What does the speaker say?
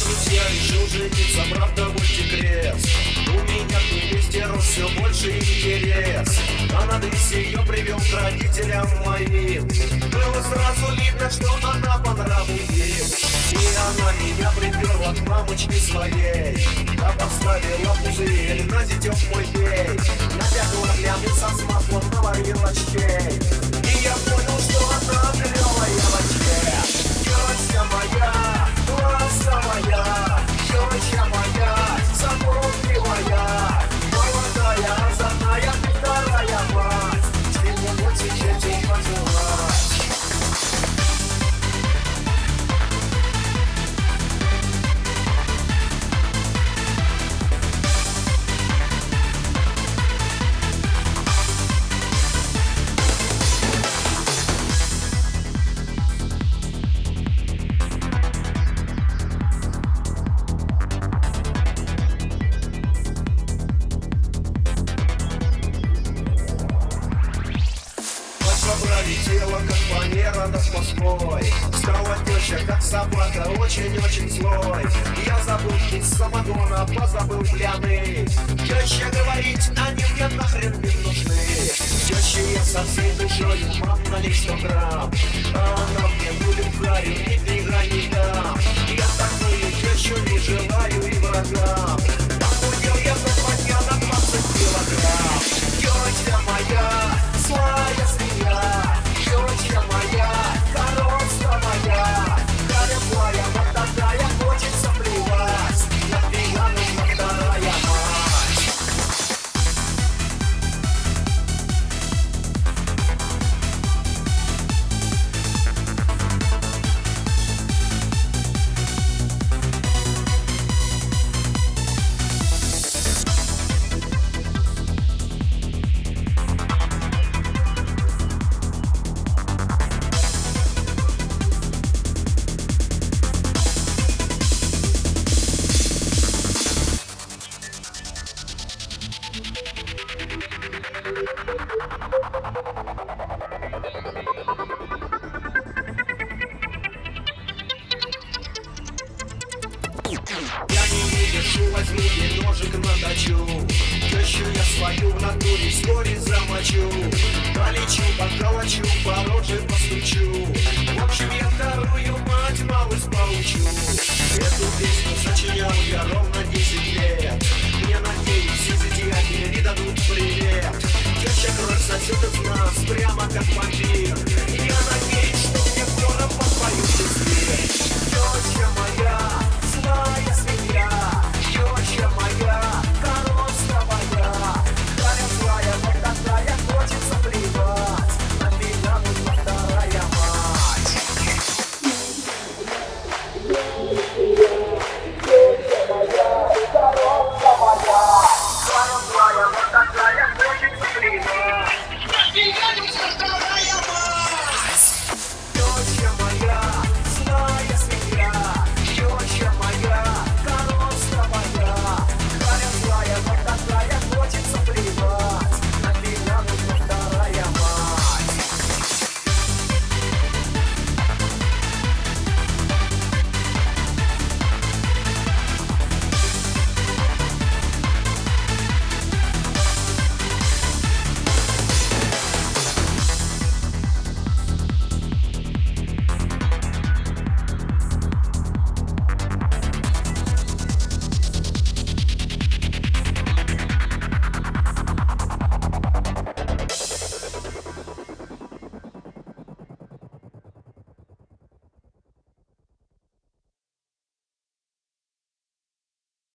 Друзья, решил жениться, правда, мультикрест У меня к невесте рос все больше интерес А на Дысе ее привел родителям моим Было сразу видно, что она по И она меня приперла к мамочке своей А поставила пузырь на зятек мой бей Напякала гляница с маслом, You're my share. Пролетела, как фанера над Москвой. Стала теща, как собака, очень-очень злой. Я забыл пить самогона, позабыл пьяный. Теща говорит, они мне нахрен не нужны. Теща я со всей душой, мам, налей 100 грамм А она мне будет харю, ни фига не дам Я такую тещу не желаю Я не выдержу, возьму ей ножик наточу Тещу я свою в натуре вскоре замочу Полечу, подколочу, по роже постучу В общем, я вторую мать малость поучу Эту песню сочинял я ровно 10 лет